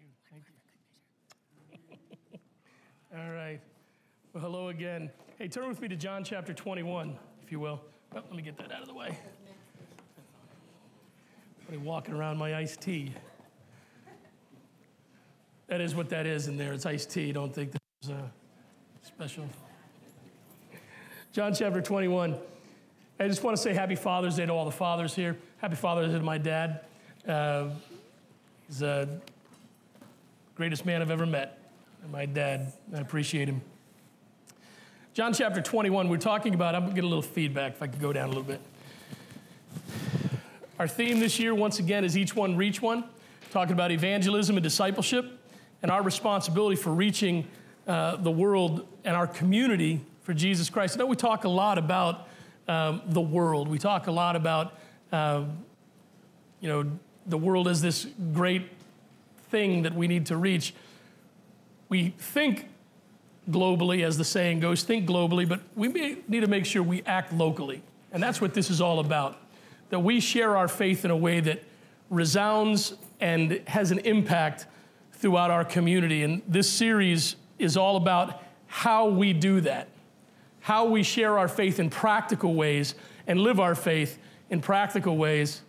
you. Thank you. All right. Well, hello again. Hey, turn with me to John chapter 21, if you will. Oh, let me get that out of the way. I'm walking around my iced tea. That is what that is in there. It's iced tea. Don't think there's a special. John chapter 21. I just want to say happy Father's Day to all the fathers here. Happy Father's Day to my dad. Uh, he's the greatest man I've ever met. My dad, I appreciate him. John chapter 21, we're talking about, I'm going to get a little feedback if I could go down a little bit. Our theme this year, once again, is Each One Reach One, talking about evangelism and discipleship and our responsibility for reaching uh, the world and our community for Jesus Christ. I know we talk a lot about um, the world. We talk a lot about, uh, you know, the world as this great thing that we need to reach. We think globally, as the saying goes, think globally, but we need to make sure we act locally. And that's what this is all about that we share our faith in a way that resounds and has an impact throughout our community. And this series is all about how we do that, how we share our faith in practical ways and live our faith in practical ways.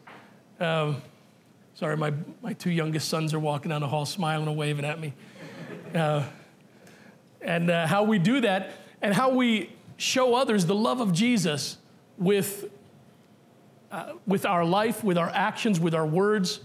Um, sorry, my, my two youngest sons are walking down the hall smiling and waving at me. Uh, and uh, how we do that and how we show others the love of Jesus with uh, with our life, with our actions, with our words,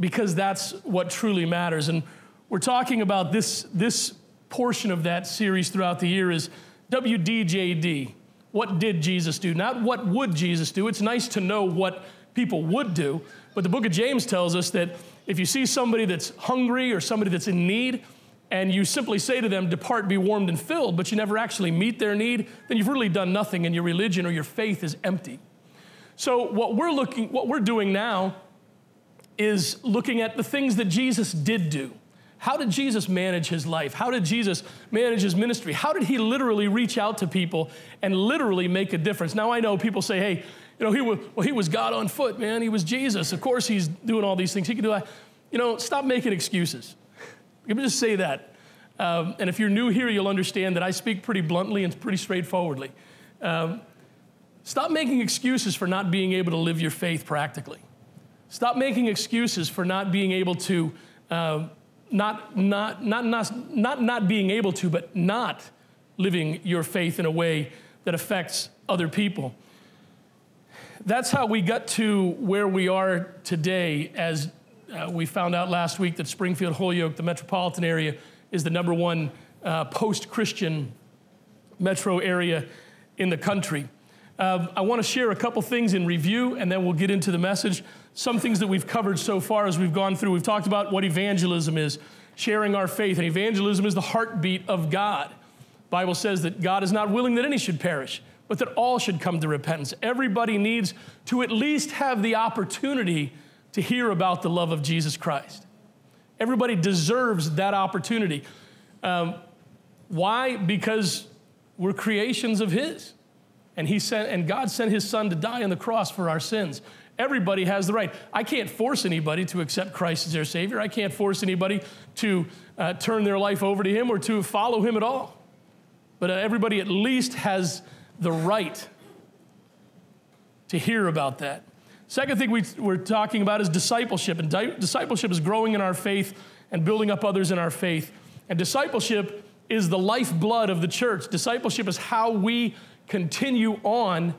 because that's what truly matters. And we're talking about this, this portion of that series throughout the year is WDJD. What did Jesus do? Not what would Jesus do. It's nice to know what people would do, but the book of James tells us that if you see somebody that's hungry or somebody that's in need, and you simply say to them, Depart, be warmed and filled, but you never actually meet their need, then you've really done nothing and your religion or your faith is empty. So what we're looking, what we're doing now is looking at the things that Jesus did do. How did Jesus manage his life? How did Jesus manage his ministry? How did he literally reach out to people and literally make a difference? Now I know people say, hey, you know, he was, well, he was God on foot, man. He was Jesus. Of course he's doing all these things. He can do that. You know, stop making excuses. Let me just say that. Um, and if you're new here, you'll understand that I speak pretty bluntly and pretty straightforwardly. Um, Stop making excuses for not being able to live your faith practically. Stop making excuses for not being able to, uh, not, not, not, not, not, not being able to, but not living your faith in a way that affects other people. That's how we got to where we are today, as uh, we found out last week that Springfield, Holyoke, the metropolitan area, is the number one uh, post Christian metro area in the country. Uh, I want to share a couple things in review, and then we'll get into the message. Some things that we've covered so far as we've gone through. We've talked about what evangelism is, sharing our faith, and evangelism is the heartbeat of God. Bible says that God is not willing that any should perish, but that all should come to repentance. Everybody needs to at least have the opportunity to hear about the love of Jesus Christ. Everybody deserves that opportunity. Um, why? Because we're creations of His and he sent and God sent his son to die on the cross for our sins. Everybody has the right. I can't force anybody to accept Christ as their Savior. I can't force anybody to uh, turn their life over to Him or to follow Him at all. But uh, everybody at least has the right to hear about that. Second thing we, are talking about is discipleship. And di- discipleship is growing in our faith and building up others in our faith. And discipleship is the lifeblood of the church. Discipleship is how we continue on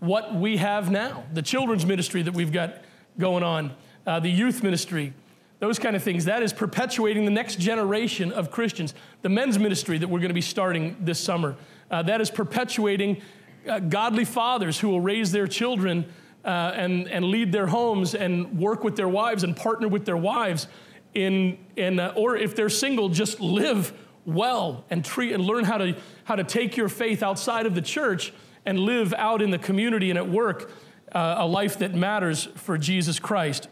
what we have now the children's ministry that we've got going on, uh, the youth ministry, those kind of things. That is perpetuating the next generation of Christians. The men's ministry that we're going to be starting this summer, uh, that is perpetuating uh, godly fathers who will raise their children uh, and, and lead their homes and work with their wives and partner with their wives in, in uh, or if they're single, just live well and treat and learn how to, how to take your faith outside of the church and live out in the community and at work uh, a life that matters for Jesus Christ.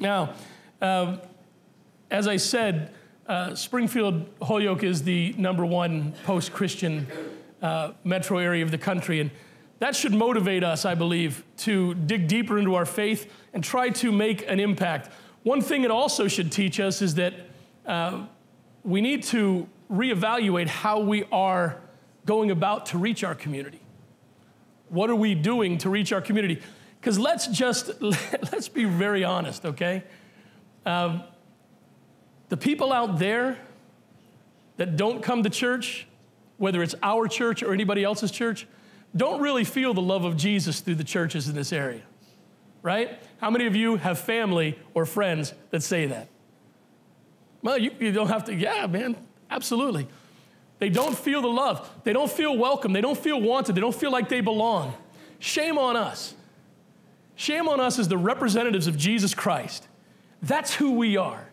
Now, uh, as I said, uh, Springfield Holyoke is the number one post Christian uh, metro area of the country. And that should motivate us, I believe, to dig deeper into our faith and try to make an impact. One thing it also should teach us is that uh, we need to reevaluate how we are going about to reach our community. What are we doing to reach our community? Because let's just let's be very honest, okay? Um, the people out there that don't come to church, whether it's our church or anybody else's church, don't really feel the love of Jesus through the churches in this area, right? How many of you have family or friends that say that? Well, you, you don't have to, yeah, man, absolutely. They don't feel the love. They don't feel welcome. They don't feel wanted. They don't feel like they belong. Shame on us. Shame on us as the representatives of Jesus Christ. That's who we are.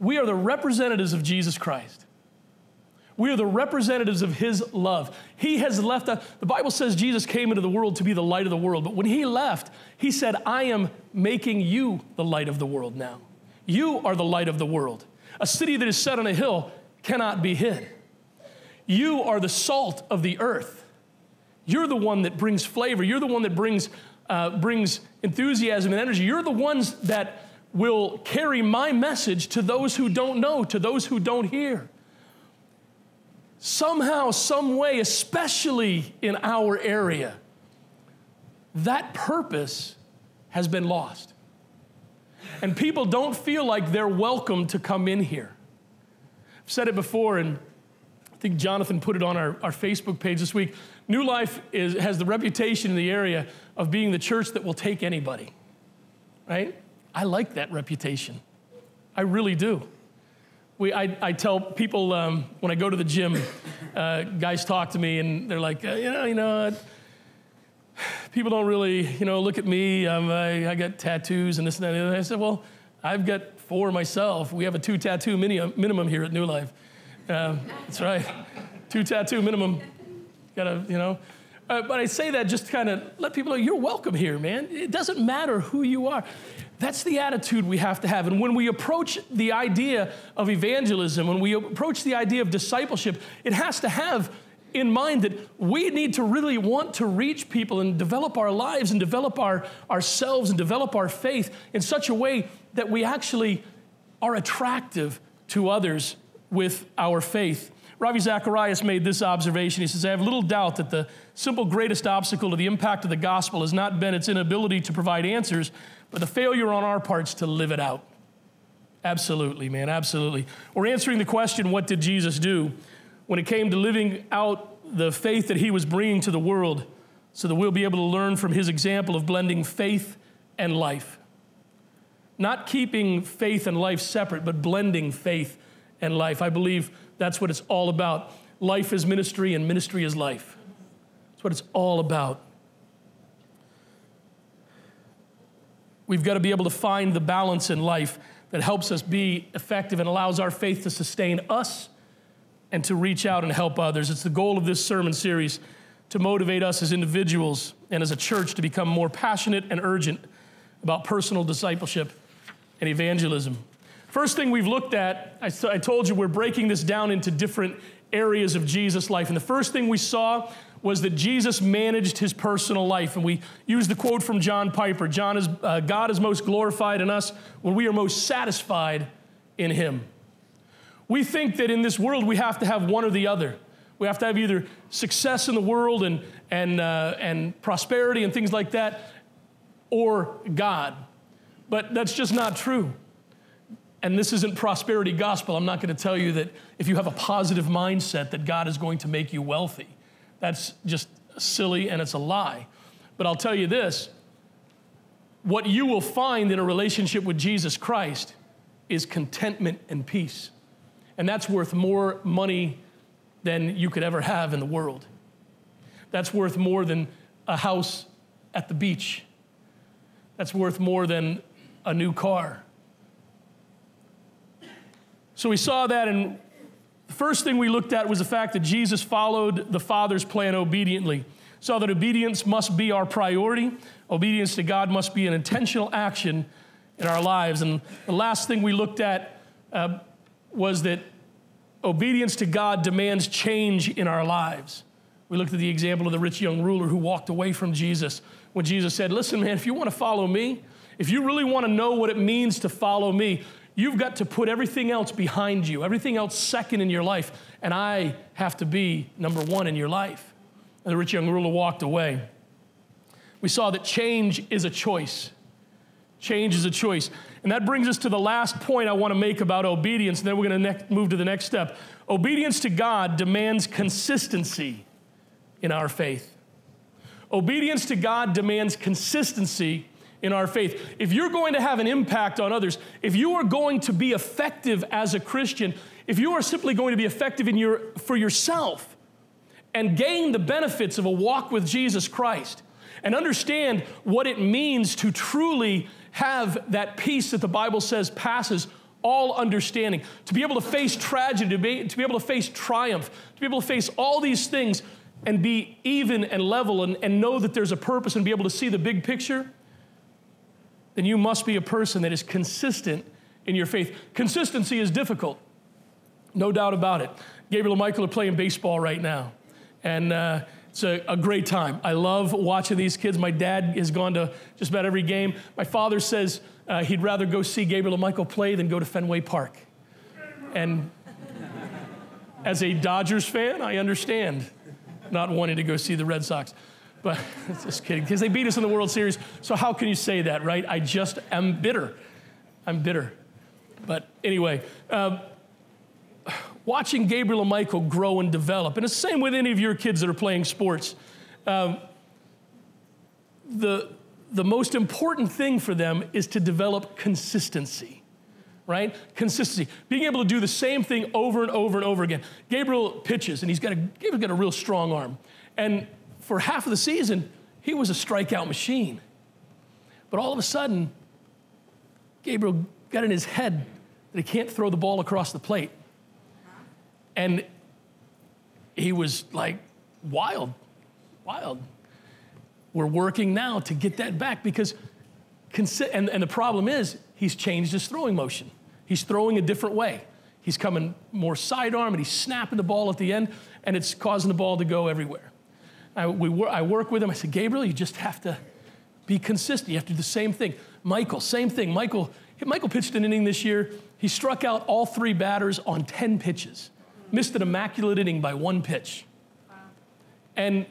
We are the representatives of Jesus Christ. We are the representatives of his love. He has left us. The Bible says Jesus came into the world to be the light of the world. But when he left, he said, I am making you the light of the world now. You are the light of the world. A city that is set on a hill cannot be hid. You are the salt of the earth. You're the one that brings flavor. You're the one that brings, uh, brings enthusiasm and energy. You're the ones that will carry my message to those who don't know, to those who don't hear. Somehow, some way, especially in our area, that purpose has been lost. And people don't feel like they're welcome to come in here. I've said it before, and I think Jonathan put it on our, our Facebook page this week. New Life is, has the reputation in the area of being the church that will take anybody, right? I like that reputation. I really do. We, I, I tell people um, when I go to the gym, uh, guys talk to me and they're like, uh, you know, you know, people don't really, you know, look at me. I, I got tattoos and this and that. And I said, well, I've got four myself. We have a two tattoo minimum here at New Life. Uh, that's right, two tattoo minimum. Got to, you know. Uh, but I say that just to kind of let people know you're welcome here, man. It doesn't matter who you are. That's the attitude we have to have. And when we approach the idea of evangelism, when we approach the idea of discipleship, it has to have in mind that we need to really want to reach people and develop our lives and develop our, ourselves and develop our faith in such a way that we actually are attractive to others with our faith. Ravi Zacharias made this observation. He says, I have little doubt that the simple greatest obstacle to the impact of the gospel has not been its inability to provide answers, but the failure on our parts to live it out. Absolutely, man, absolutely. We're answering the question, what did Jesus do? When it came to living out the faith that he was bringing to the world, so that we'll be able to learn from his example of blending faith and life. Not keeping faith and life separate, but blending faith and life. I believe that's what it's all about. Life is ministry, and ministry is life. That's what it's all about. We've got to be able to find the balance in life that helps us be effective and allows our faith to sustain us and to reach out and help others. It's the goal of this sermon series to motivate us as individuals and as a church to become more passionate and urgent about personal discipleship and evangelism. First thing we've looked at, I, I told you we're breaking this down into different areas of Jesus' life. And the first thing we saw was that Jesus managed his personal life. And we used the quote from John Piper John is, uh, God is most glorified in us when we are most satisfied in him. We think that in this world we have to have one or the other. We have to have either success in the world and, and, uh, and prosperity and things like that, or God. But that's just not true. And this isn't prosperity gospel. I'm not going to tell you that if you have a positive mindset that God is going to make you wealthy. That's just silly and it's a lie. But I'll tell you this what you will find in a relationship with Jesus Christ is contentment and peace. And that's worth more money than you could ever have in the world. That's worth more than a house at the beach. That's worth more than a new car. So we saw that, and the first thing we looked at was the fact that Jesus followed the Father's plan obediently. Saw that obedience must be our priority. Obedience to God must be an intentional action in our lives. And the last thing we looked at uh, was that obedience to God demands change in our lives. We looked at the example of the rich young ruler who walked away from Jesus when Jesus said, Listen, man, if you want to follow me, If you really want to know what it means to follow me, you've got to put everything else behind you, everything else second in your life. And I have to be number one in your life. And the rich young ruler walked away. We saw that change is a choice. Change is a choice. And that brings us to the last point I want to make about obedience, and then we're going to move to the next step. Obedience to God demands consistency in our faith. Obedience to God demands consistency in our faith. If you're going to have an impact on others, if you are going to be effective as a Christian, if you are simply going to be effective in your, for yourself and gain the benefits of a walk with Jesus Christ and understand what it means to truly have that peace that the Bible says passes all understanding, to be able to face tragedy, to be, to be able to face triumph, to be able to face all these things and be even and level and, and know that there's a purpose and be able to see the big picture, then you must be a person that is consistent in your faith. Consistency is difficult, no doubt about it. Gabriel and Michael are playing baseball right now. And uh, it's a, a, great time. I love watching these kids. My dad has gone to just about every game. My father says uh, he'd rather go see Gabriel and Michael play than go to Fenway Park. And as a Dodgers fan, I understand not wanting to go see the Red Sox. But just kidding, because they beat us in the World Series. So how can you say that, right? I just am bitter. I'm bitter. But anyway, um, watching Gabriel and Michael grow and develop, and it's the same with any of your kids that are playing sports. Um, the, the most important thing for them is to develop consistency, right? Consistency. Being able to do the same thing over and over and over again. Gabriel pitches, and he's got a, Gabriel's got a real strong arm. And for half of the season, he was a strikeout machine. But all of a sudden, Gabriel got in his head that he can't throw the ball across the plate. And he was like wild, wild. We're working now to get that back because, and, and the problem is, he's changed his throwing motion. He's throwing a different way. He's coming more sidearm and he's snapping the ball at the end, and it's causing the ball to go everywhere. I, we, I work with him. I said, Gabriel, you just have to be consistent. You have to do the same thing. Michael, same thing. Michael, Michael pitched an inning this year. He struck out all three batters on 10 pitches, missed an immaculate inning by one pitch. And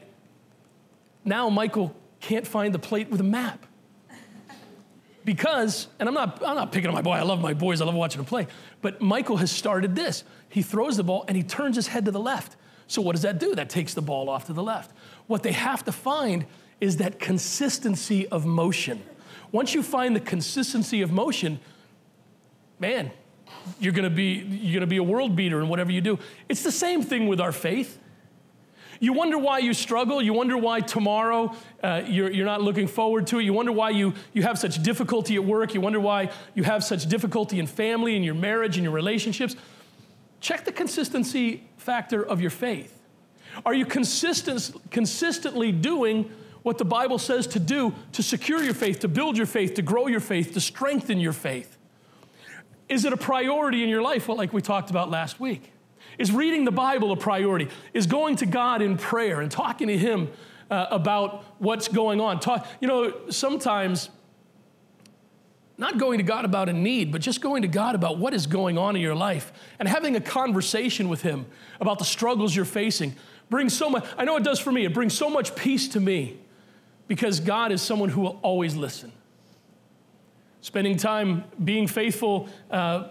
now Michael can't find the plate with a map. Because, and I'm not, I'm not picking on my boy, I love my boys, I love watching them play, but Michael has started this. He throws the ball and he turns his head to the left. So, what does that do? That takes the ball off to the left. What they have to find is that consistency of motion. Once you find the consistency of motion, man, you're gonna be, you're gonna be a world beater in whatever you do. It's the same thing with our faith. You wonder why you struggle. You wonder why tomorrow uh, you're, you're not looking forward to it. You wonder why you, you have such difficulty at work. You wonder why you have such difficulty in family, in your marriage, in your relationships. Check the consistency factor of your faith. Are you consistent, consistently doing what the Bible says to do to secure your faith, to build your faith, to grow your faith, to strengthen your faith? Is it a priority in your life? Well, like we talked about last week. Is reading the Bible a priority? Is going to God in prayer and talking to Him uh, about what's going on? Talk, you know, sometimes not going to God about a need, but just going to God about what is going on in your life and having a conversation with Him about the struggles you're facing brings so much, I know it does for me, it brings so much peace to me because God is someone who will always listen. Spending time being faithful uh,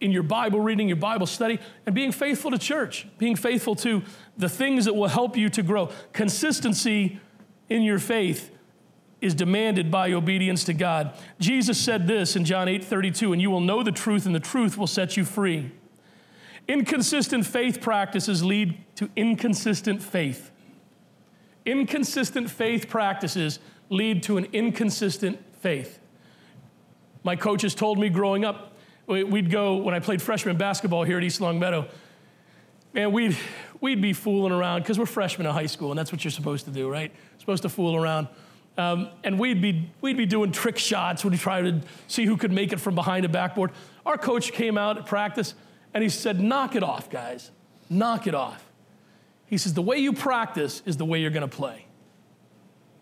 in your Bible reading, your Bible study, and being faithful to church, being faithful to the things that will help you to grow. Consistency in your faith is demanded by obedience to God. Jesus said this in John 8 32, and you will know the truth, and the truth will set you free. Inconsistent faith practices lead to inconsistent faith. Inconsistent faith practices lead to an inconsistent faith. My coaches told me growing up, we'd go, when I played freshman basketball here at East Longmeadow, man, we'd, we'd be fooling around because we're freshmen in high school, and that's what you're supposed to do, right? Supposed to fool around. Um, and we'd be, we'd be doing trick shots. when We'd try to see who could make it from behind a backboard. Our coach came out at practice and he said, Knock it off, guys. Knock it off. He says, The way you practice is the way you're going to play.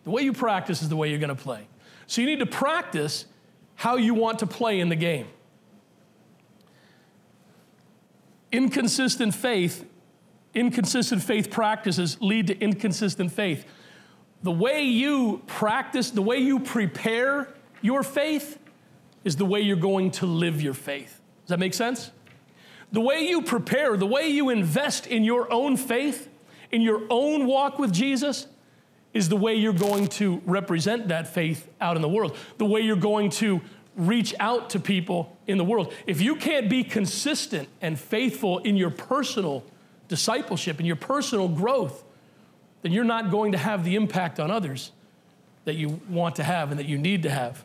The way you practice is the way you're going to play. So you need to practice how you want to play in the game. Inconsistent faith, inconsistent faith practices lead to inconsistent faith. The way you practice, the way you prepare your faith is the way you're going to live your faith. Does that make sense? The way you prepare, the way you invest in your own faith, in your own walk with Jesus, is the way you're going to represent that faith out in the world, the way you're going to reach out to people in the world. If you can't be consistent and faithful in your personal discipleship and your personal growth, then you're not going to have the impact on others that you want to have and that you need to have.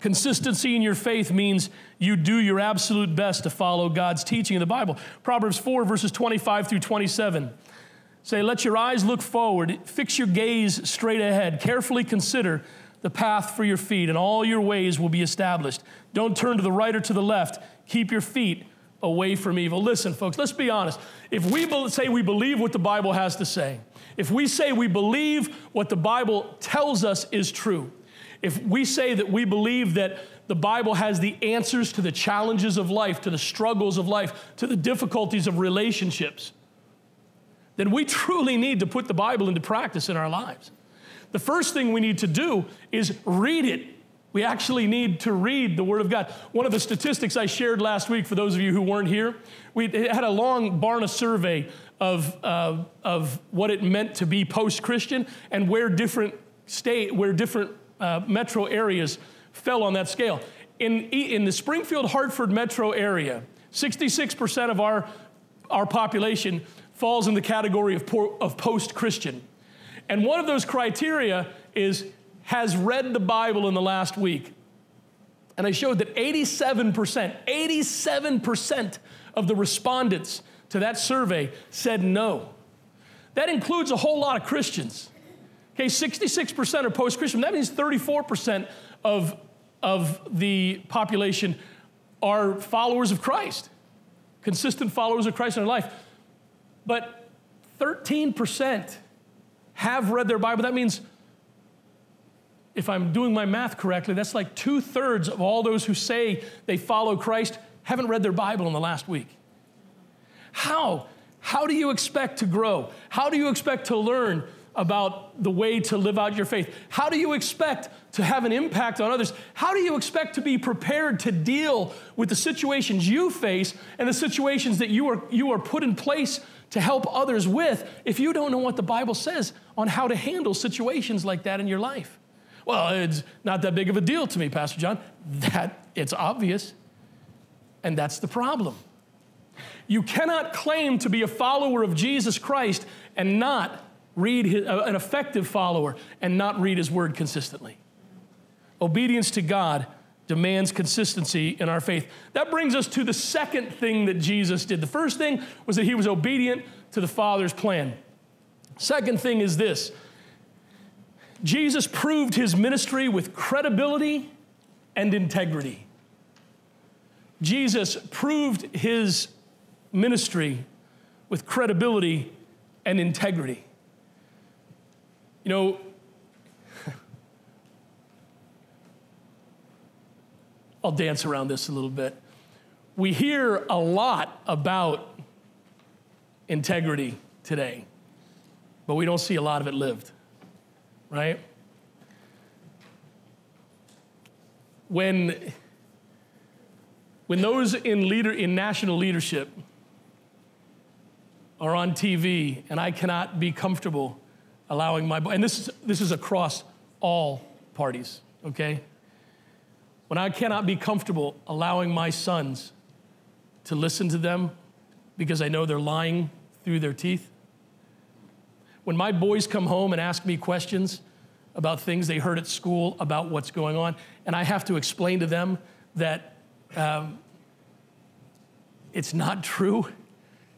Consistency in your faith means you do your absolute best to follow God's teaching in the Bible. Proverbs 4, verses 25 through 27 say, Let your eyes look forward, fix your gaze straight ahead, carefully consider the path for your feet, and all your ways will be established. Don't turn to the right or to the left. Keep your feet away from evil. Listen, folks, let's be honest. If we say we believe what the Bible has to say, if we say we believe what the Bible tells us is true, if we say that we believe that the Bible has the answers to the challenges of life, to the struggles of life, to the difficulties of relationships, then we truly need to put the Bible into practice in our lives. The first thing we need to do is read it. We actually need to read the Word of God. One of the statistics I shared last week, for those of you who weren't here, we had a long Barna survey of, uh, of what it meant to be post Christian and where different state, where different uh, metro areas fell on that scale. In, in the Springfield Hartford metro area, 66% of our, our population falls in the category of, of post Christian. And one of those criteria is has read the Bible in the last week. And I showed that 87%, 87% of the respondents to that survey said no. That includes a whole lot of Christians. Okay, 66% are post Christian. That means 34% of, of the population are followers of Christ, consistent followers of Christ in their life. But 13% have read their Bible. That means, if I'm doing my math correctly, that's like two thirds of all those who say they follow Christ haven't read their Bible in the last week. How? How do you expect to grow? How do you expect to learn about the way to live out your faith? How do you expect to have an impact on others? How do you expect to be prepared to deal with the situations you face and the situations that you are, you are put in place to help others with if you don't know what the Bible says on how to handle situations like that in your life? Well, it's not that big of a deal to me, Pastor John. That it's obvious. And that's the problem. You cannot claim to be a follower of Jesus Christ and not read his, uh, an effective follower and not read his word consistently. Obedience to God demands consistency in our faith. That brings us to the second thing that Jesus did. The first thing was that he was obedient to the Father's plan. Second thing is this Jesus proved his ministry with credibility and integrity. Jesus proved his ministry with credibility and integrity. You know, I'll dance around this a little bit. We hear a lot about integrity today, but we don't see a lot of it lived, right? When, when those in, leader, in national leadership are on TV and I cannot be comfortable allowing my, and this is, this is across all parties, okay? When I cannot be comfortable allowing my sons to listen to them because I know they're lying through their teeth. When my boys come home and ask me questions about things they heard at school about what's going on, and I have to explain to them that um, it's not true,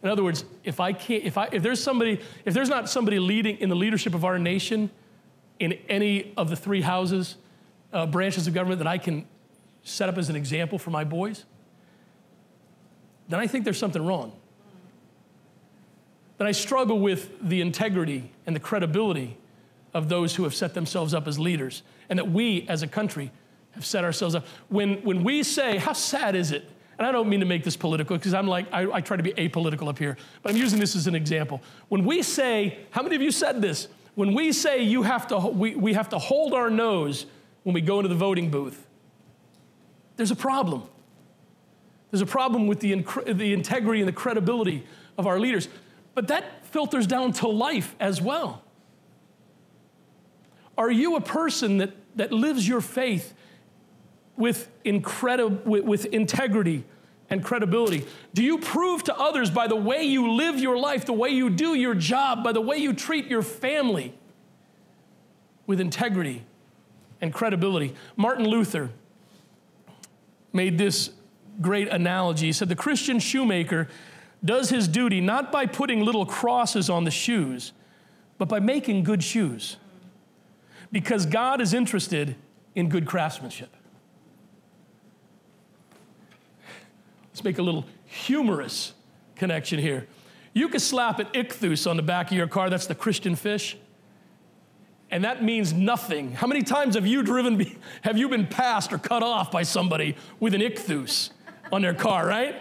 in other words, if I can't, if I, if there's somebody, if there's not somebody leading in the leadership of our nation in any of the three houses, uh, branches of government that I can set up as an example for my boys, then I think there's something wrong. Then I struggle with the integrity and the credibility of those who have set themselves up as leaders, and that we as a country have set ourselves up. When, when we say, how sad is it? And I don't mean to make this political because I'm like, I, I try to be apolitical up here, but I'm using this as an example. When we say, how many of you said this? When we say you have to, we, we have to hold our nose when we go into the voting booth, there's a problem. There's a problem with the, the integrity and the credibility of our leaders. But that filters down to life as well. Are you a person that, that lives your faith with, incredi- with, with integrity and credibility? Do you prove to others by the way you live your life, the way you do your job, by the way you treat your family with integrity and credibility? Martin Luther made this great analogy. He said, The Christian shoemaker does his duty not by putting little crosses on the shoes, but by making good shoes because God is interested in good craftsmanship. Let's make a little humorous connection here. You could slap an ichthus on the back of your car, that's the Christian fish, and that means nothing. How many times have you driven, have you been passed or cut off by somebody with an ichthus on their car, right?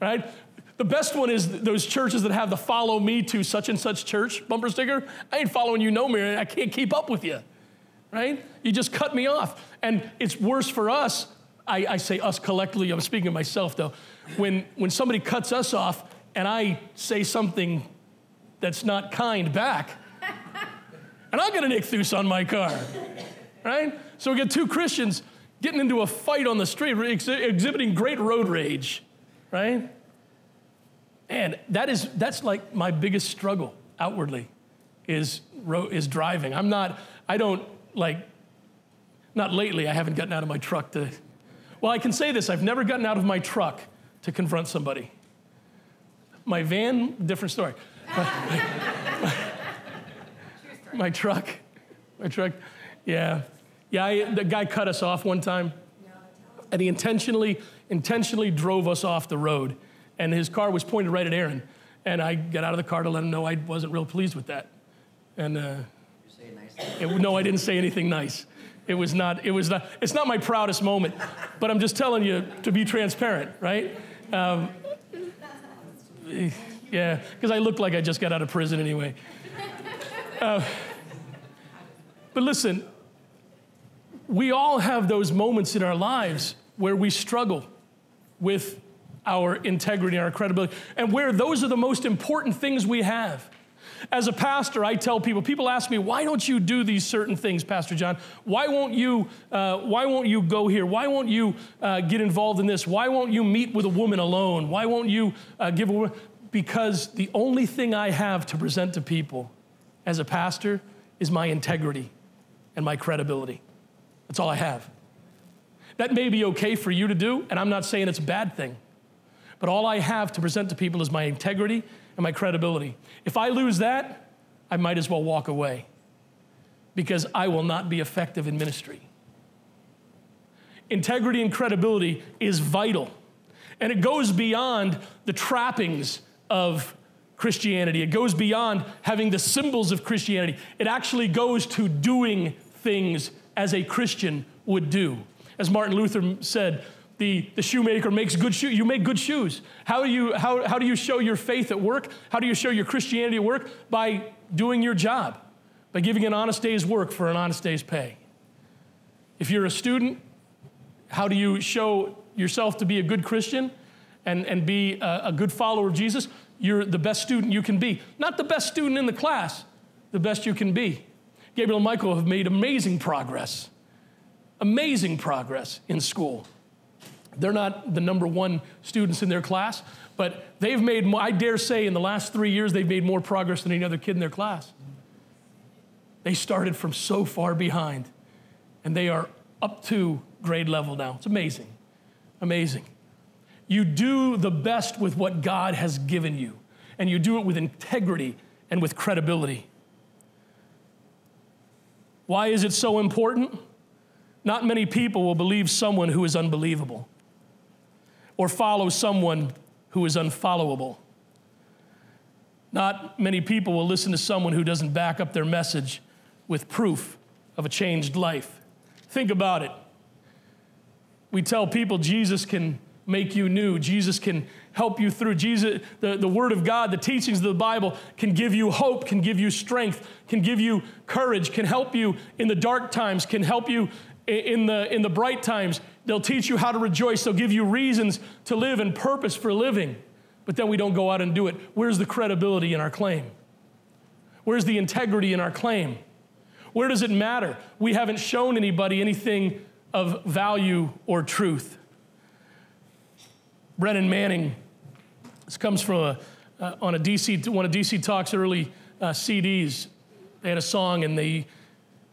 Right? The best one is those churches that have the follow me to such and such church bumper sticker. I ain't following you no more. I can't keep up with you, right? You just cut me off. And it's worse for us. I, I say us collectively, I'm speaking of myself though. When, when somebody cuts us off and I say something that's not kind back, and I'll get an ichthus on my car, right? So we get two Christians getting into a fight on the street, ex- exhibiting great road rage, right? And that is, that's like my biggest struggle outwardly is, is driving. I'm not, I don't like, not lately, I haven't gotten out of my truck to, well, I can say this I've never gotten out of my truck to confront somebody. My van, different story. my, truck, my truck, yeah. Yeah, I, the guy cut us off one time, and he intentionally, intentionally drove us off the road and his car was pointed right at Aaron. And I got out of the car to let him know I wasn't real pleased with that. And uh, nice it, no, I didn't say anything nice. It was not. It was not. It's not my proudest moment, but I'm just telling you to be transparent, right? Um, yeah, because I look like I just got out of prison anyway. Uh, but listen, we all have those moments in our lives where we struggle with our integrity our credibility, and where those are the most important things we have. As a pastor, I tell people, people ask me, why don't you do these certain things, Pastor John? Why won't you, uh, why won't you go here? Why won't you uh, get involved in this? Why won't you meet with a woman alone? Why won't you uh, give a Because the only thing I have to present to people as a pastor is my integrity and my credibility. That's all I have. That may be okay for you to do, and I'm not saying it's a bad thing. But all I have to present to people is my integrity and my credibility. If I lose that, I might as well walk away because I will not be effective in ministry. Integrity and credibility is vital, and it goes beyond the trappings of Christianity. It goes beyond having the symbols of Christianity. It actually goes to doing things as a Christian would do. As Martin Luther said, the, the shoemaker makes good shoes. You make good shoes. How do, you, how, how do you show your faith at work? How do you show your Christianity at work? By doing your job, by giving an honest day's work for an honest day's pay. If you're a student, how do you show yourself to be a good Christian and, and be a, a good follower of Jesus? You're the best student you can be. Not the best student in the class, the best you can be. Gabriel and Michael have made amazing progress, amazing progress in school. They're not the number one students in their class, but they've made, I dare say, in the last three years, they've made more progress than any other kid in their class. They started from so far behind, and they are up to grade level now. It's amazing. Amazing. You do the best with what God has given you, and you do it with integrity and with credibility. Why is it so important? Not many people will believe someone who is unbelievable or follow someone who is unfollowable. Not many people will listen to someone who doesn't back up their message with proof of a changed life. Think about it. We tell people Jesus can make you new, Jesus can help you through. Jesus, the, the Word of God, the teachings of the Bible can give you hope, can give you strength, can give you courage, can help you in the dark times, can help you in the, in the bright times. They'll teach you how to rejoice, they'll give you reasons to live and purpose for living. But then we don't go out and do it. Where's the credibility in our claim? Where's the integrity in our claim? Where does it matter? We haven't shown anybody anything of value or truth. Brennan Manning, this comes from a, uh, on a DC, one of DC Talk's early uh, CDs. They had a song, and the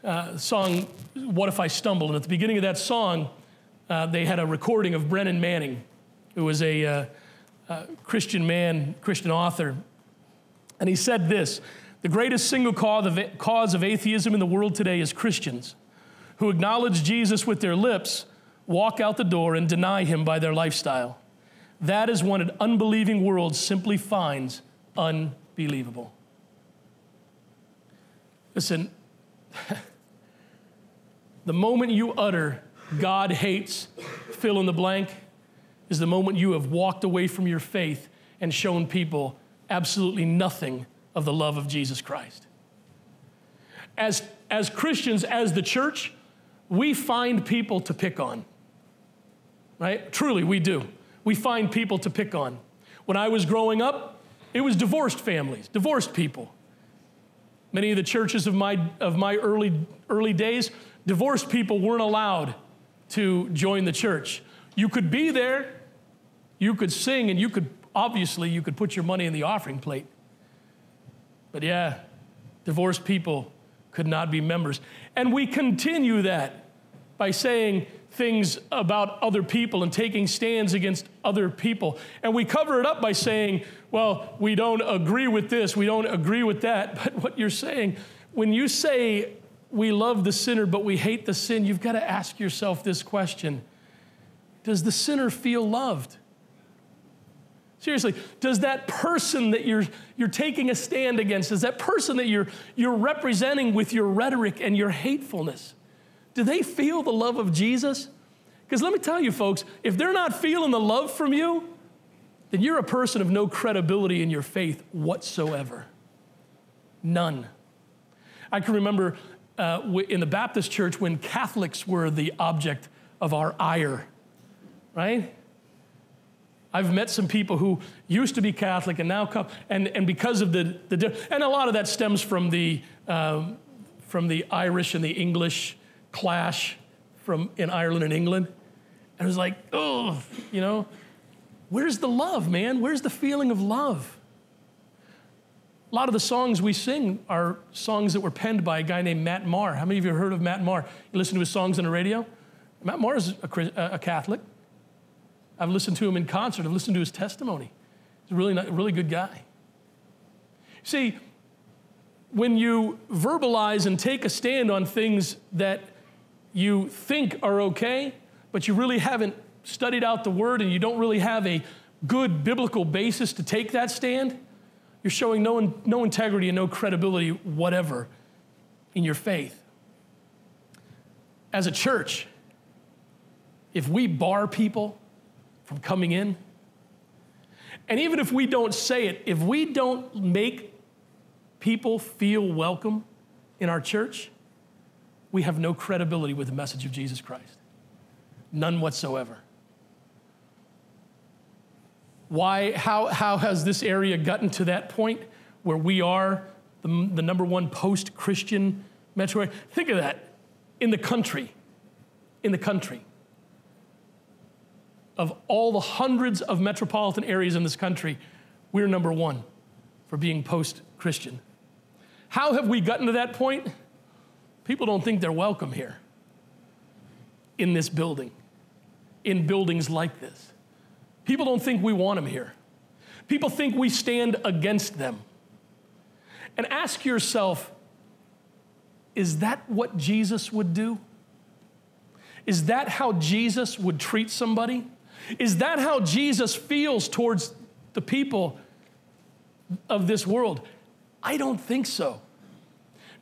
uh, song, What If I Stumbled? And at the beginning of that song, uh, they had a recording of Brennan Manning, who was a uh, uh, Christian man, Christian author. And he said this The greatest single cause of atheism in the world today is Christians who acknowledge Jesus with their lips, walk out the door, and deny him by their lifestyle. That is what an unbelieving world simply finds unbelievable. Listen, the moment you utter, God hates, fill in the blank, is the moment you have walked away from your faith and shown people absolutely nothing of the love of Jesus Christ. As, as Christians, as the church, we find people to pick on, right? Truly, we do. We find people to pick on. When I was growing up, it was divorced families, divorced people. Many of the churches of my, of my early, early days, divorced people weren't allowed to join the church. You could be there, you could sing, and you could, obviously, you could put your money in the offering plate. But yeah, divorced people could not be members. And we continue that by saying things about other people and taking stands against other people. And we cover it up by saying, well, we don't agree with this, we don't agree with that. But what you're saying, when you say we love the sinner but we hate the sin, you've got to ask yourself this question Does the sinner feel loved? Seriously, does that person that you're, you're taking a stand against, does that person that you're, you're representing with your rhetoric and your hatefulness, do they feel the love of Jesus? Because let me tell you, folks, if they're not feeling the love from you, then you're a person of no credibility in your faith whatsoever. None. I can remember uh, in the Baptist church when Catholics were the object of our ire, right? I've met some people who used to be Catholic and now come, and, and because of the, the, and a lot of that stems from the, um, from the Irish and the English clash from in Ireland and England. And it was like, oh, you know, where's the love, man? Where's the feeling of love? A lot of the songs we sing are songs that were penned by a guy named Matt Maher. How many of you have heard of Matt Maher? You listen to his songs on the radio? Matt Maher is a, a Catholic. I've listened to him in concert. I've listened to his testimony. He's a really, really good guy. See, when you verbalize and take a stand on things that you think are okay, but you really haven't studied out the word and you don't really have a good biblical basis to take that stand, you're showing no, no integrity and no credibility whatever in your faith. As a church, if we bar people from coming in. And even if we don't say it, if we don't make people feel welcome in our church, we have no credibility with the message of Jesus Christ. None whatsoever. Why, how, how has this area gotten to that point where we are the, the number one post Christian metro? Think of that in the country. In the country of all the hundreds of metropolitan areas in this country, we're number one for being post Christian. How have we gotten to that point? People don't think they're welcome here in this building, in buildings like this. People don't think we want them here. People think we stand against them. And ask yourself is that what Jesus would do? Is that how Jesus would treat somebody? Is that how Jesus feels towards the people of this world? I don't think so.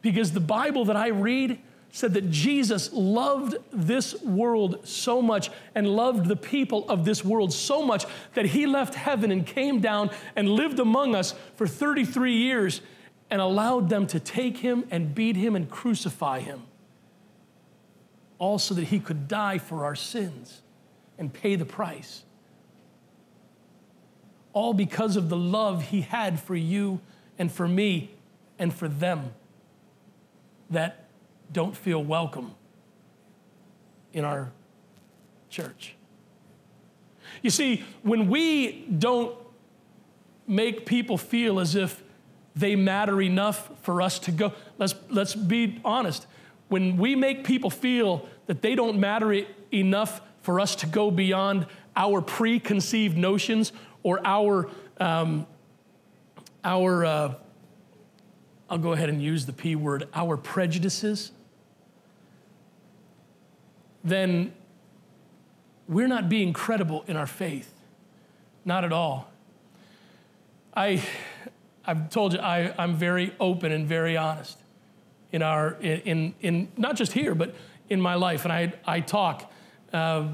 Because the Bible that I read said that Jesus loved this world so much and loved the people of this world so much that he left heaven and came down and lived among us for 33 years and allowed them to take him and beat him and crucify him. All so that he could die for our sins and pay the price. All because of the love he had for you and for me and for them that don't feel welcome in our church. You see, when we don't make people feel as if they matter enough for us to go, let's, let's be honest. When we make people feel that they don't matter enough for us to go beyond our preconceived notions or our, um, our uh, I'll go ahead and use the P word, our prejudices, then we're not being credible in our faith. Not at all. I, I've told you I, I'm very open and very honest in our in, in, in not just here, but in my life. And I, I talk. Uh,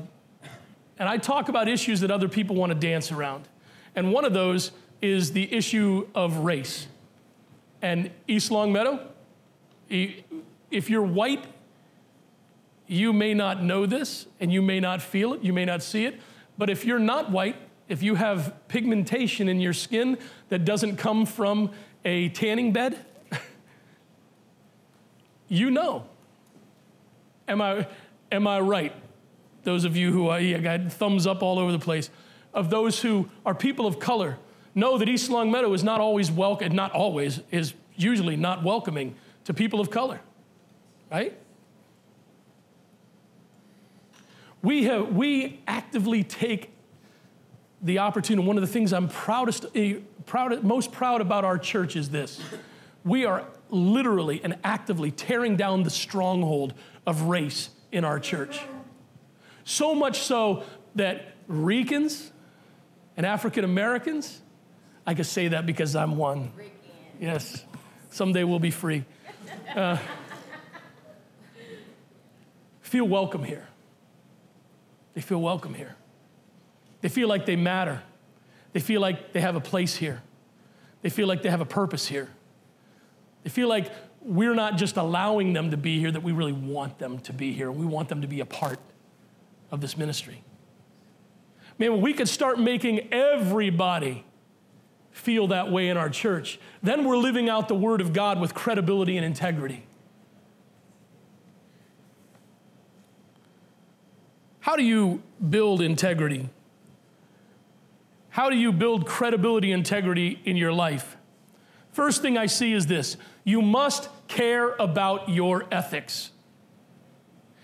and I talk about issues that other people want to dance around. And one of those is the issue of race. And East Longmeadow, if you're white you may not know this and you may not feel it, you may not see it, but if you're not white, if you have pigmentation in your skin that doesn't come from a tanning bed, you know. Am I, am I right? Those of you who I got thumbs up all over the place. Of those who are people of color, know that East Longmeadow is not always welcome, not always, is usually not welcoming to people of color, right? We, have, we actively take the opportunity. One of the things I'm proudest, eh, proud, most proud about our church is this. We are literally and actively tearing down the stronghold of race in our church. So much so that Ricans and African Americans, I can say that because I'm one. Yes, someday we'll be free. Uh, feel welcome here. They feel welcome here. They feel like they matter. They feel like they have a place here. They feel like they have a purpose here. They feel like we're not just allowing them to be here, that we really want them to be here. We want them to be a part of this ministry. Man, we could start making everybody feel that way in our church, then we're living out the Word of God with credibility and integrity. How do you build integrity? How do you build credibility, integrity in your life? First thing I see is this you must care about your ethics.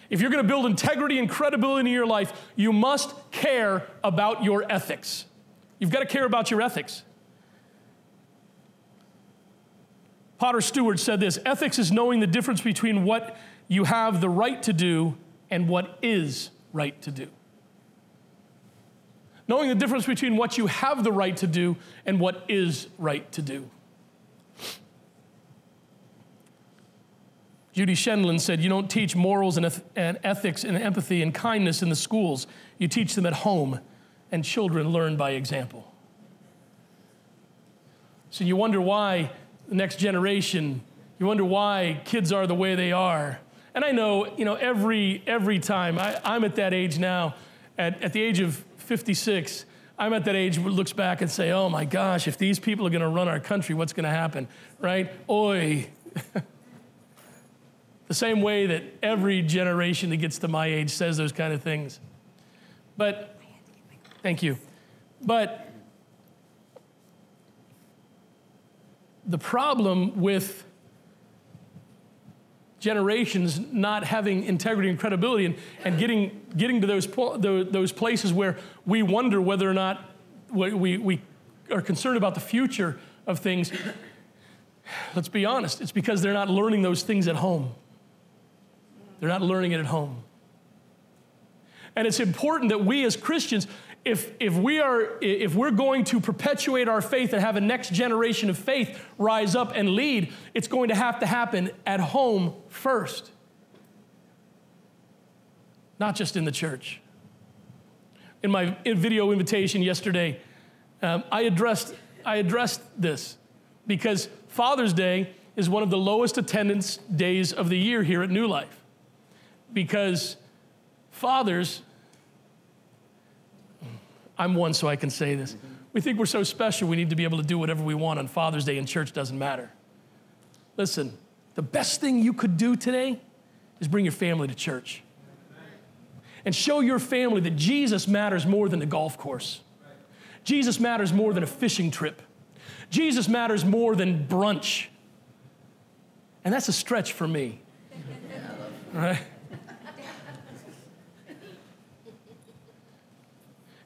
If you're going to build integrity and credibility in your life, you must care about your ethics. You've got to care about your ethics. Potter Stewart said this ethics is knowing the difference between what you have the right to do and what is right to do. Knowing the difference between what you have the right to do and what is right to do. Judy Sheindlin said, You don't teach morals and, and ethics and empathy and kindness in the schools. You teach them at home, and children learn by example. So you wonder why the next generation, you wonder why kids are the way they are. And I know, you know, every, every time, I, I'm at that age now, at, at the age of 56, I'm at that age where looks back and say, oh my gosh, if these people are going to run our country, what's going to happen, right? Oi. the same way that every generation that gets to my age says those kind of things. But, thank you. But the problem with generations not having integrity and credibility and, and getting, getting to those, those places where we wonder whether or not we, we are concerned about the future of things. Let's be honest, it's because they're not learning those things at home. They're not learning it at home. And it's important that we as Christians if, if, we are, if we're going to perpetuate our faith and have a next generation of faith rise up and lead, it's going to have to happen at home first. not just in the church. In my video invitation yesterday, um, I, addressed, I addressed this because Father's Day is one of the lowest attendance days of the year here at New Life. Because fathers, I'm one so I can say this. We think we're so special, we need to be able to do whatever we want on Father's Day, and church doesn't matter. Listen, the best thing you could do today is bring your family to church and show your family that Jesus matters more than the golf course. Jesus matters more than a fishing trip. Jesus matters more than brunch. And that's a stretch for me. Right?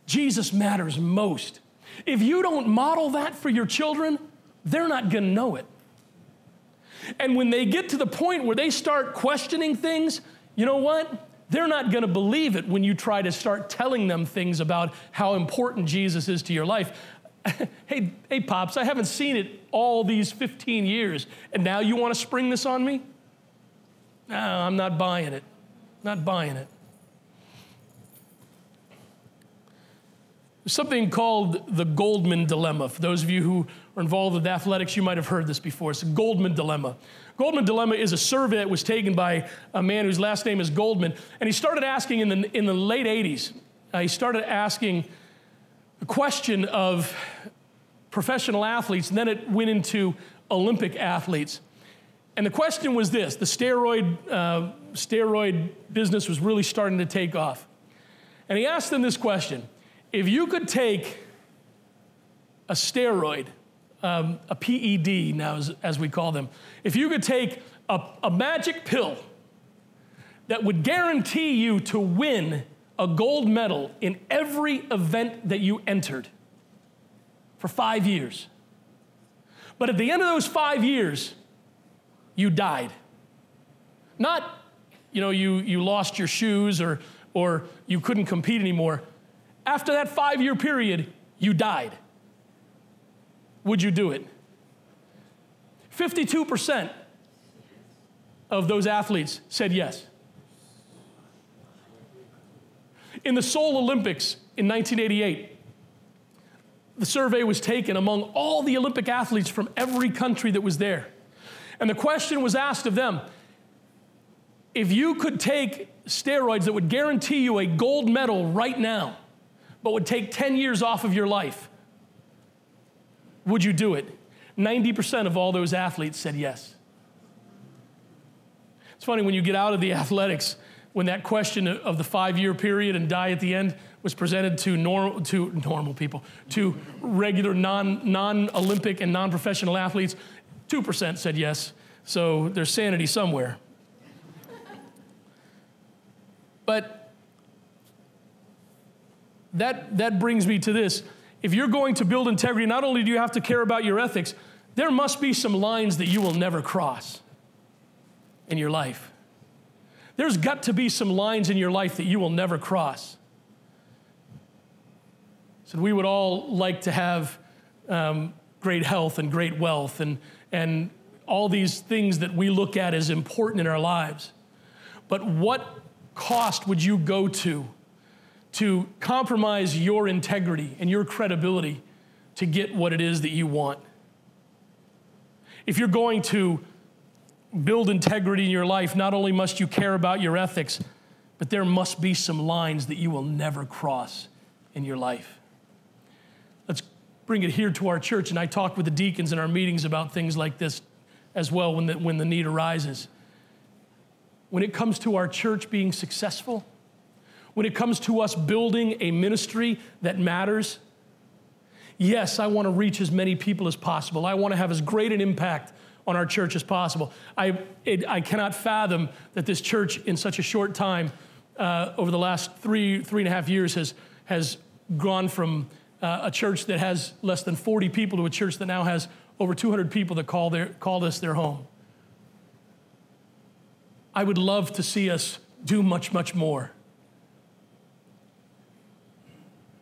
Jesus matters most. If you don't model that for your children, they're not going to know it. And when they get to the point where they start questioning things, you know what? They're not going to believe it when you try to start telling them things about how important Jesus is to your life. hey, hey, Pops, I haven't seen it all these 15 years, and now you want to spring this on me? No, I'm not buying it. Not buying it. Something called the Goldman Dilemma. For those of you who are involved with athletics, you might have heard this before. It's a Goldman Dilemma. Goldman Dilemma is a survey that was taken by a man whose last name is Goldman. And he started asking in the, in the late 80s, uh, he started asking the question of professional athletes, and then it went into Olympic athletes. And the question was this the steroid, uh, steroid business was really starting to take off. And he asked them this question If you could take a steroid um, a PED now, as, as, we call them. If you could take a, a magic pill that would guarantee you to win a gold medal in every event that you entered for five years, but at the end of those five years, you died. Not, you know, you, you lost your shoes or, or you couldn't compete anymore. After that five year period, you died would you do it? 52% of those athletes said yes. In the Seoul Olympics in 1988, the survey was taken among all the Olympic athletes from every country that was there. And the question was asked of them if you could take steroids that would guarantee you a gold medal right now, but would take 10 years off of your life, would you do it? 90% of all those athletes said yes. It's funny when you get out of the athletics, when that question of the five year period and die at the end was presented to, normal to normal people, to regular non, non-Olympic and non-professional athletes, 2% said yes. So there's sanity somewhere. But that, that brings me to this if you're going to build integrity, not only do you have to care about your ethics, there must be some lines that you will never cross in your life. There's got to be some lines in your life that you will never cross. So we would all like to have um, great health and great wealth and, and all these things that we look at as important in our lives. But what cost would you go to to compromise your integrity and your credibility to get what it is that you want. If you're going to build integrity in your life, not only must you care about your ethics, but there must be some lines that you will never cross in your life. Let's bring it here to our church. And I talk with the deacons in our meetings about things like this as well when the, when the need arises. When it comes to our church being successful, when it comes to us building a ministry that matters, yes, I want to reach as many people as possible. I want to have as great an impact on our church as possible. I, it, I cannot fathom that this church, in such a short time, uh, over the last three, three and a half years, has, has gone from uh, a church that has less than 40 people to a church that now has over 200 people that call, their, call this their home. I would love to see us do much, much more.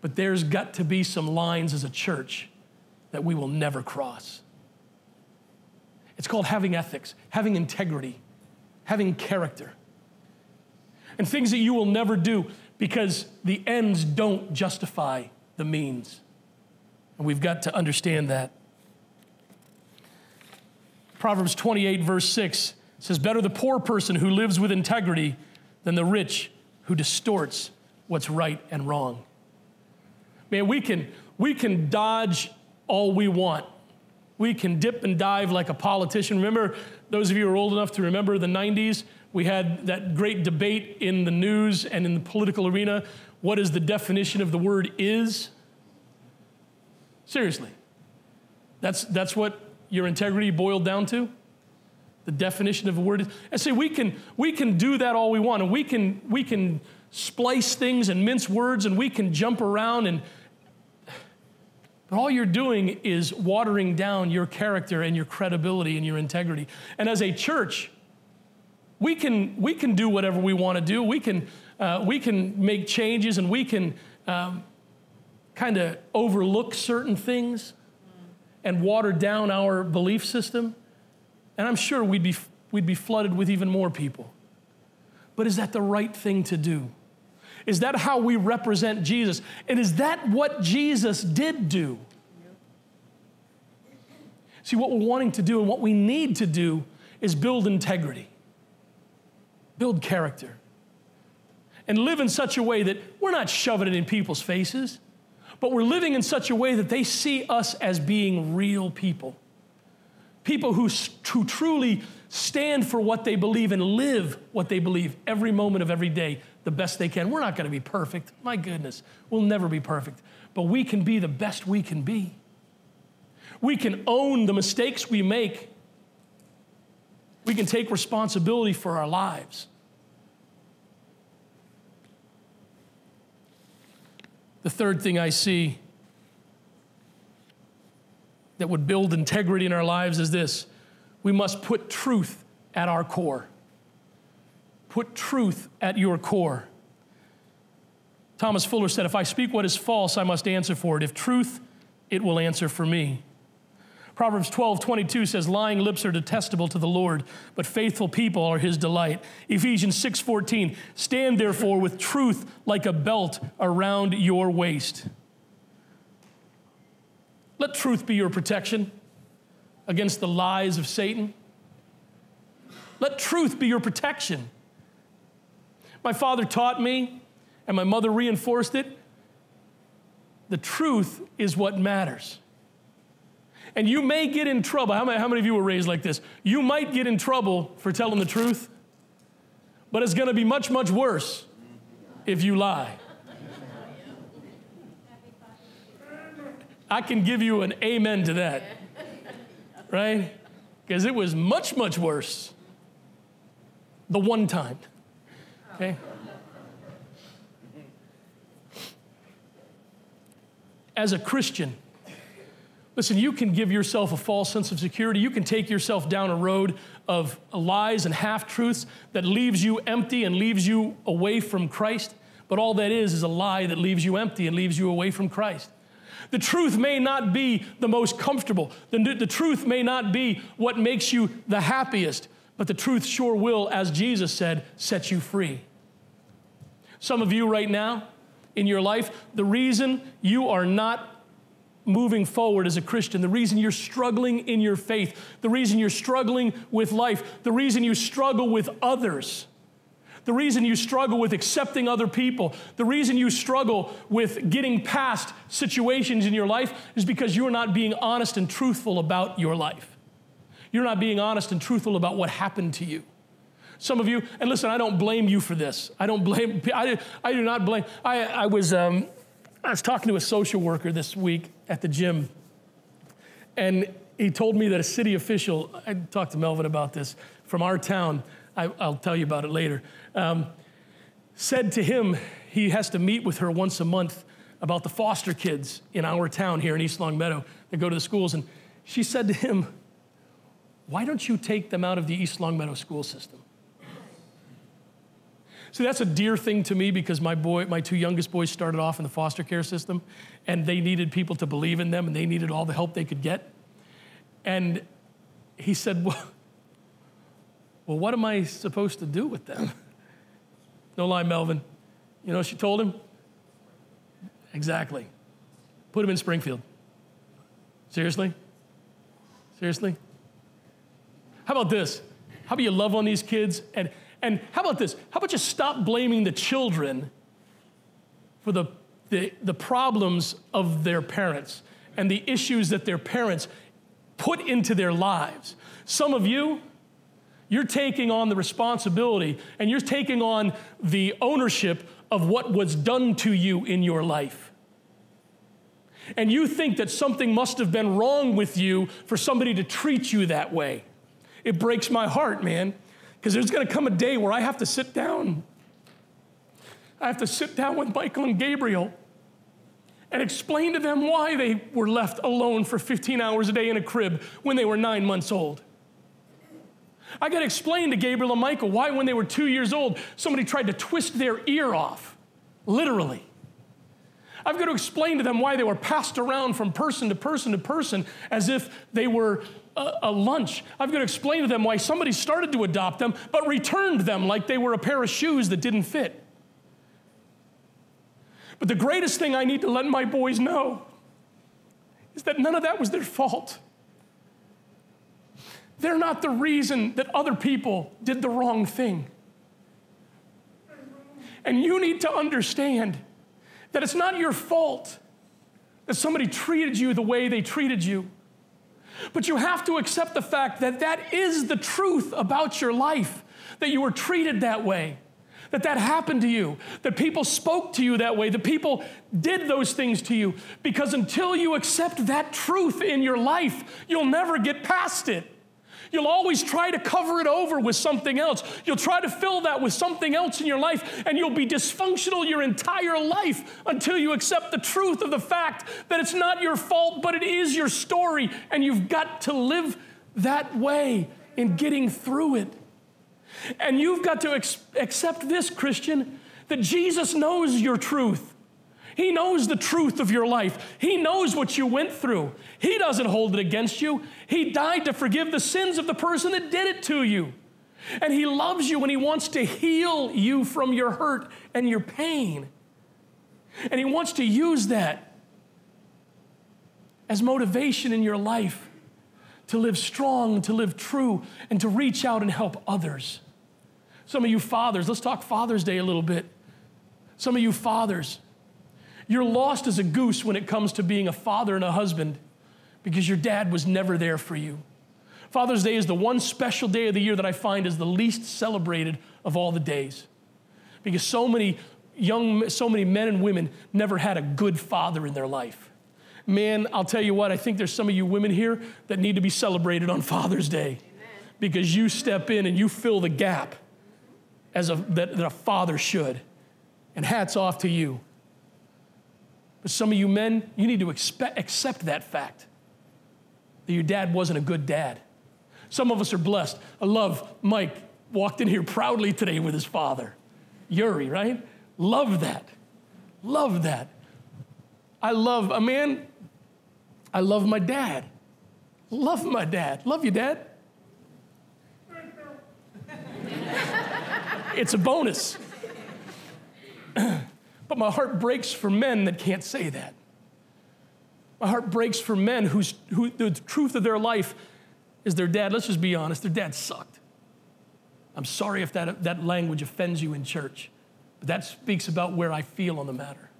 But there's got to be some lines as a church that we will never cross. It's called having ethics, having integrity, having character. and things that you will never do because the ends don't justify the means. And we've got to understand that. Proverbs 28, verse 6 says, Better the poor person who lives with integrity than the rich who distorts what's right and wrong. Man, we can, we can dodge all we want. We can dip and dive like a politician. Remember, those of you who are old enough to remember the 90s, we had that great debate in the news and in the political arena. What is the definition of the word is? Seriously. That's, that's what your integrity boiled down to? The definition of a word is. And see, we can, we can do that all we want, and we can, we can splice things and mince words, and we can jump around and but all you're doing is watering down your character and your credibility and your integrity. And as a church, we can, we can do whatever we want to do. We can, uh, we can make changes and we can um, kind of overlook certain things and water down our belief system. And I'm sure we'd be, we'd be flooded with even more people. But is that the right thing to do? Is that how we represent Jesus? And is that what Jesus did do? See, what we're wanting to do and what we need to do is build integrity, build character, and live in such a way that we're not shoving it in people's faces, but we're living in such a way that they see us as being real people. People who, who truly stand for what they believe and live what they believe every moment of every day the best they can. We're not going to be perfect. My goodness, we'll never be perfect. But we can be the best we can be. We can own the mistakes we make. We can take responsibility for our lives. The third thing I see that would build integrity in our lives is this we must put truth at our core. Put truth at your core. Thomas Fuller said, If I speak what is false, I must answer for it. If truth, it will answer for me. Proverbs 12, 22 says, Lying lips are detestable to the Lord, but faithful people are his delight. Ephesians 6, 14, stand therefore with truth like a belt around your waist. Let truth be your protection against the lies of Satan. Let truth be your protection. My father taught me, and my mother reinforced it. The truth is what matters. And you may get in trouble. How many, how many of you were raised like this? You might get in trouble for telling the truth, but it's going to be much, much worse if you lie. I can give you an amen to that, right? Because it was much, much worse the one time, okay? As a Christian, listen, you can give yourself a false sense of security. You can take yourself down a road of lies and half truths that leaves you empty and leaves you away from Christ. But all that is is a lie that leaves you empty and leaves you away from Christ. The truth may not be the most comfortable. The, the truth may not be what makes you the happiest, but the truth sure will, as Jesus said, set you free. Some of you right now in your life, the reason you are not moving forward as a Christian, the reason you're struggling in your faith, the reason you're struggling with life, the reason you struggle with others the reason you struggle with accepting other people, the reason you struggle with getting past situations in your life is because you're not being honest and truthful about your life. You're not being honest and truthful about what happened to you. Some of you, and listen, I don't blame you for this. I don't blame, I, I do not blame. I, I, was, um, I was talking to a social worker this week at the gym, and he told me that a city official, I talked to Melvin about this, from our town, I, will tell you about it later, um, said to him he has to meet with her once a month about the foster kids in our town here in East Longmeadow that go to the schools. And she said to him, Why don't you take them out of the East Longmeadow school system? See, that's a dear thing to me because my boy, my two youngest boys started off in the foster care system and they needed people to believe in them and they needed all the help they could get. And he said, Well, well what am I supposed to do with them? No lie, Melvin. You know she told him? Exactly. Put him in Springfield. Seriously? Seriously? How about this? How about you love on these kids? And, and how about this? How about you stop blaming the children for the, the, the problems of their parents and the issues that their parents put into their lives? Some of you, you're taking on the responsibility and you're taking on the ownership of what was done to you in your life. And you think that something must have been wrong with you for somebody to treat you that way. It breaks my heart, man, because there's going to come a day where I have to sit down. I have to sit down with Michael and Gabriel and explain to them why they were left alone for 15 hours a day in a crib when they were nine months old. I got to explain to Gabriel and Michael why, when they were two years old, somebody tried to twist their ear off, literally. I've got to explain to them why they were passed around from person to person to person as if they were a, a, lunch. I've got to explain to them why somebody started to adopt them but returned them like they were a pair of shoes that didn't fit. But the greatest thing I need to let my boys know is that none of that was their fault. They're not the reason that other people did the wrong thing. And you need to understand that it's not your fault that somebody treated you the way they treated you. But you have to accept the fact that that is the truth about your life, that you were treated that way, that that happened to you, that people spoke to you that way, that people did those things to you. Because until you accept that truth in your life, you'll never get past it. You'll always try to cover it over with something else. You'll try to fill that with something else in your life, and you'll be dysfunctional your entire life until you accept the truth of the fact that it's not your fault, but it is your story, and you've got to live that way in getting through it. And you've got to ex- accept this, Christian, that Jesus knows your truth. He knows the truth of your life. He knows what you went through. He doesn't hold it against you. He died to forgive the sins of the person that did it to you. And He loves you and He wants to heal you from your hurt and your pain. And He wants to use that as motivation in your life to live strong, to live true, and to reach out and help others. Some of you fathers, let's talk Father's Day a little bit. Some of you fathers, you're lost as a goose when it comes to being a father and a husband because your dad was never there for you. Father's Day is the one special day of the year that I find is the least celebrated of all the days because so many young, so many men and women never had a good father in their life. Man, I'll tell you what, I think there's some of you women here that need to be celebrated on Father's Day Amen. because you step in and you fill the gap as a, that, that a father should. And hats off to you. Some of you men, you need to expect, accept that fact that your dad wasn't a good dad. Some of us are blessed. I love Mike walked in here proudly today with his father, Yuri, right? Love that. Love that. I love a man. I love my dad. Love my dad. Love you, dad. it's a bonus. But my heart breaks for men that can't say that. My heart breaks for men whose, who the truth of their life is their dad. Let's just be honest, their dad sucked. I'm sorry if that, that language offends you in church, but that speaks about where I feel on the matter.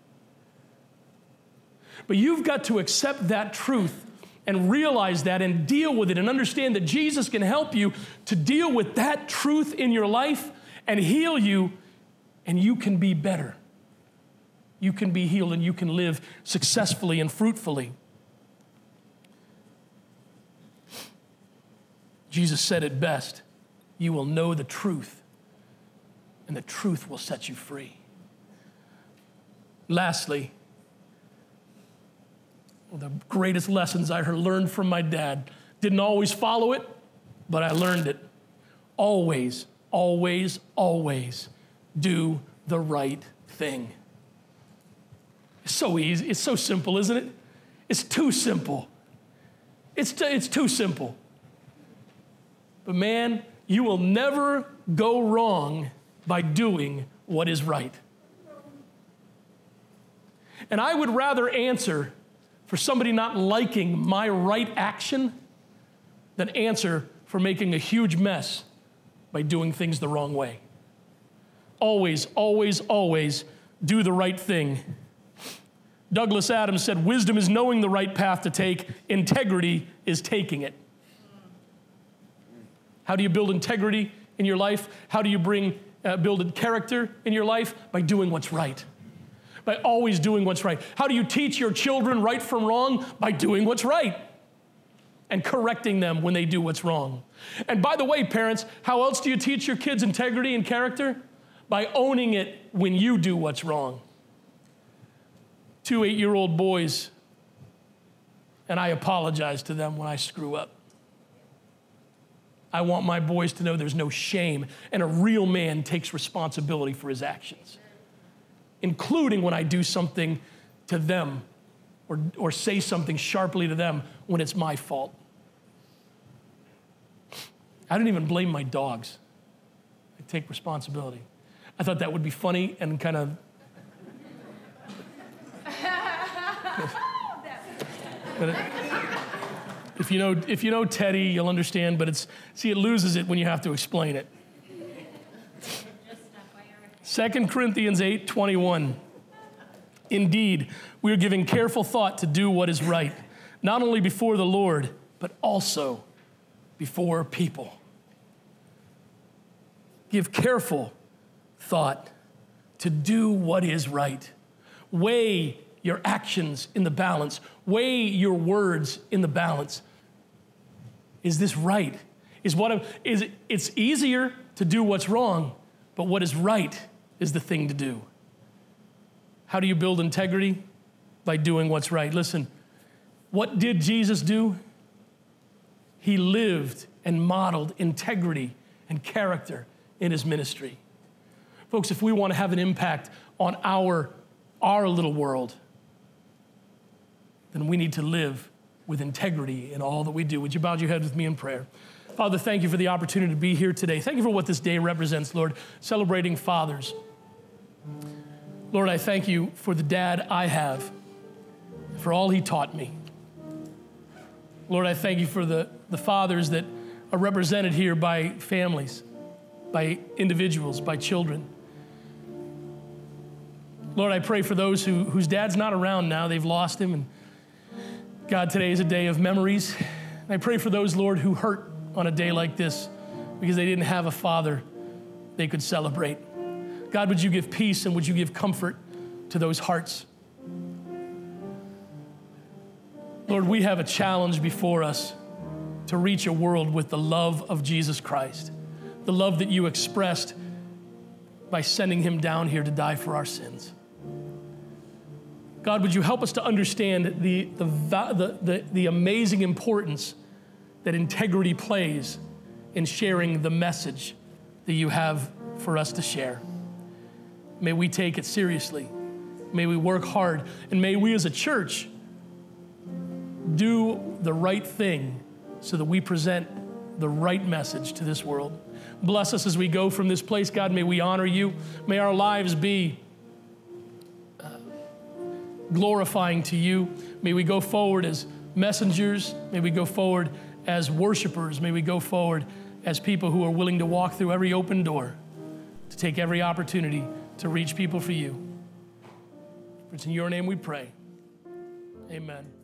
But you've got to accept that truth and realize that and deal with it and understand that Jesus can help you to deal with that truth in your life and heal you, and you can be better you can be healed and you can live successfully and fruitfully. Jesus said it best you will know the truth, and the truth will set you free. Lastly, one of the greatest lessons I learned from my dad. Didn't always follow it, but I learned it. Always, always, always do the right thing. It's so easy. It's so simple, isn't it? It's too simple. It's, t- it's too simple. But man, you will never go wrong by doing what is right. And I would rather answer for somebody not liking my right action than answer for making a huge mess by doing things the wrong way. Always, always, always do the right thing. Douglas Adams said, Wisdom is knowing the right path to take, integrity is taking it. How do you build integrity in your life? How do you bring, uh, build character in your life? By doing what's right by always doing what's right. How do you teach your children right from wrong? By doing what's right and correcting them when they do what's wrong. And by the way, parents, how else do you teach your kids integrity and character? By owning it when you do what's wrong. Two eight year old boys, and I apologize to them when I screw up. I want my boys to know there's no shame, and a real man takes responsibility for his actions including when I do something to them or, or say something sharply to them when it's my fault. I don't even blame my dogs. I take responsibility. I thought that would be funny and kind of. But it, if you know if you know Teddy, you'll understand. But it's see, it loses it when you have to explain it. Second Corinthians 8 21. Indeed, we are giving careful thought to do what is right, not only before the Lord, but also before people. Give careful thought to do what is right. Weigh your actions in the balance, weigh your words in the balance. Is this right? Is what I'm, is it, it's easier to do what's wrong, but what is right is the thing to do. How do you build integrity? By doing what's right. Listen, what did Jesus do? He lived and modeled integrity and character in his ministry. Folks, if we want to have an impact on our, our little world, then we need to live with integrity in all that we do. Would you bow your head with me in prayer? Father, thank you for the opportunity to be here today. Thank you for what this day represents, Lord, celebrating fathers. Lord, I thank you for the dad I have, for all he taught me. Lord, I thank you for the, the fathers that are represented here by families, by individuals, by children. Lord, I pray for those who, whose dad's not around now, they've lost him. And God, today is a day of memories. I pray for those, Lord, who hurt on a day like this because they didn't have a father they could celebrate. God, would you give peace and would you give comfort to those hearts? Lord, we have a challenge before us to reach a world with the love of Jesus Christ, the love that you expressed by sending him down here to die for our sins. God, would you help us to understand the, the, the, the, the amazing importance that integrity plays in sharing the message that you have for us to share? May we take it seriously. May we work hard. And may we as a church do the right thing so that we present the right message to this world. Bless us as we go from this place, God. May we honor you. May our lives be glorifying to you. May we go forward as messengers. May we go forward as worshipers. May we go forward as people who are willing to walk through every open door, to take every opportunity to reach people for you. It's in your name we pray. Amen.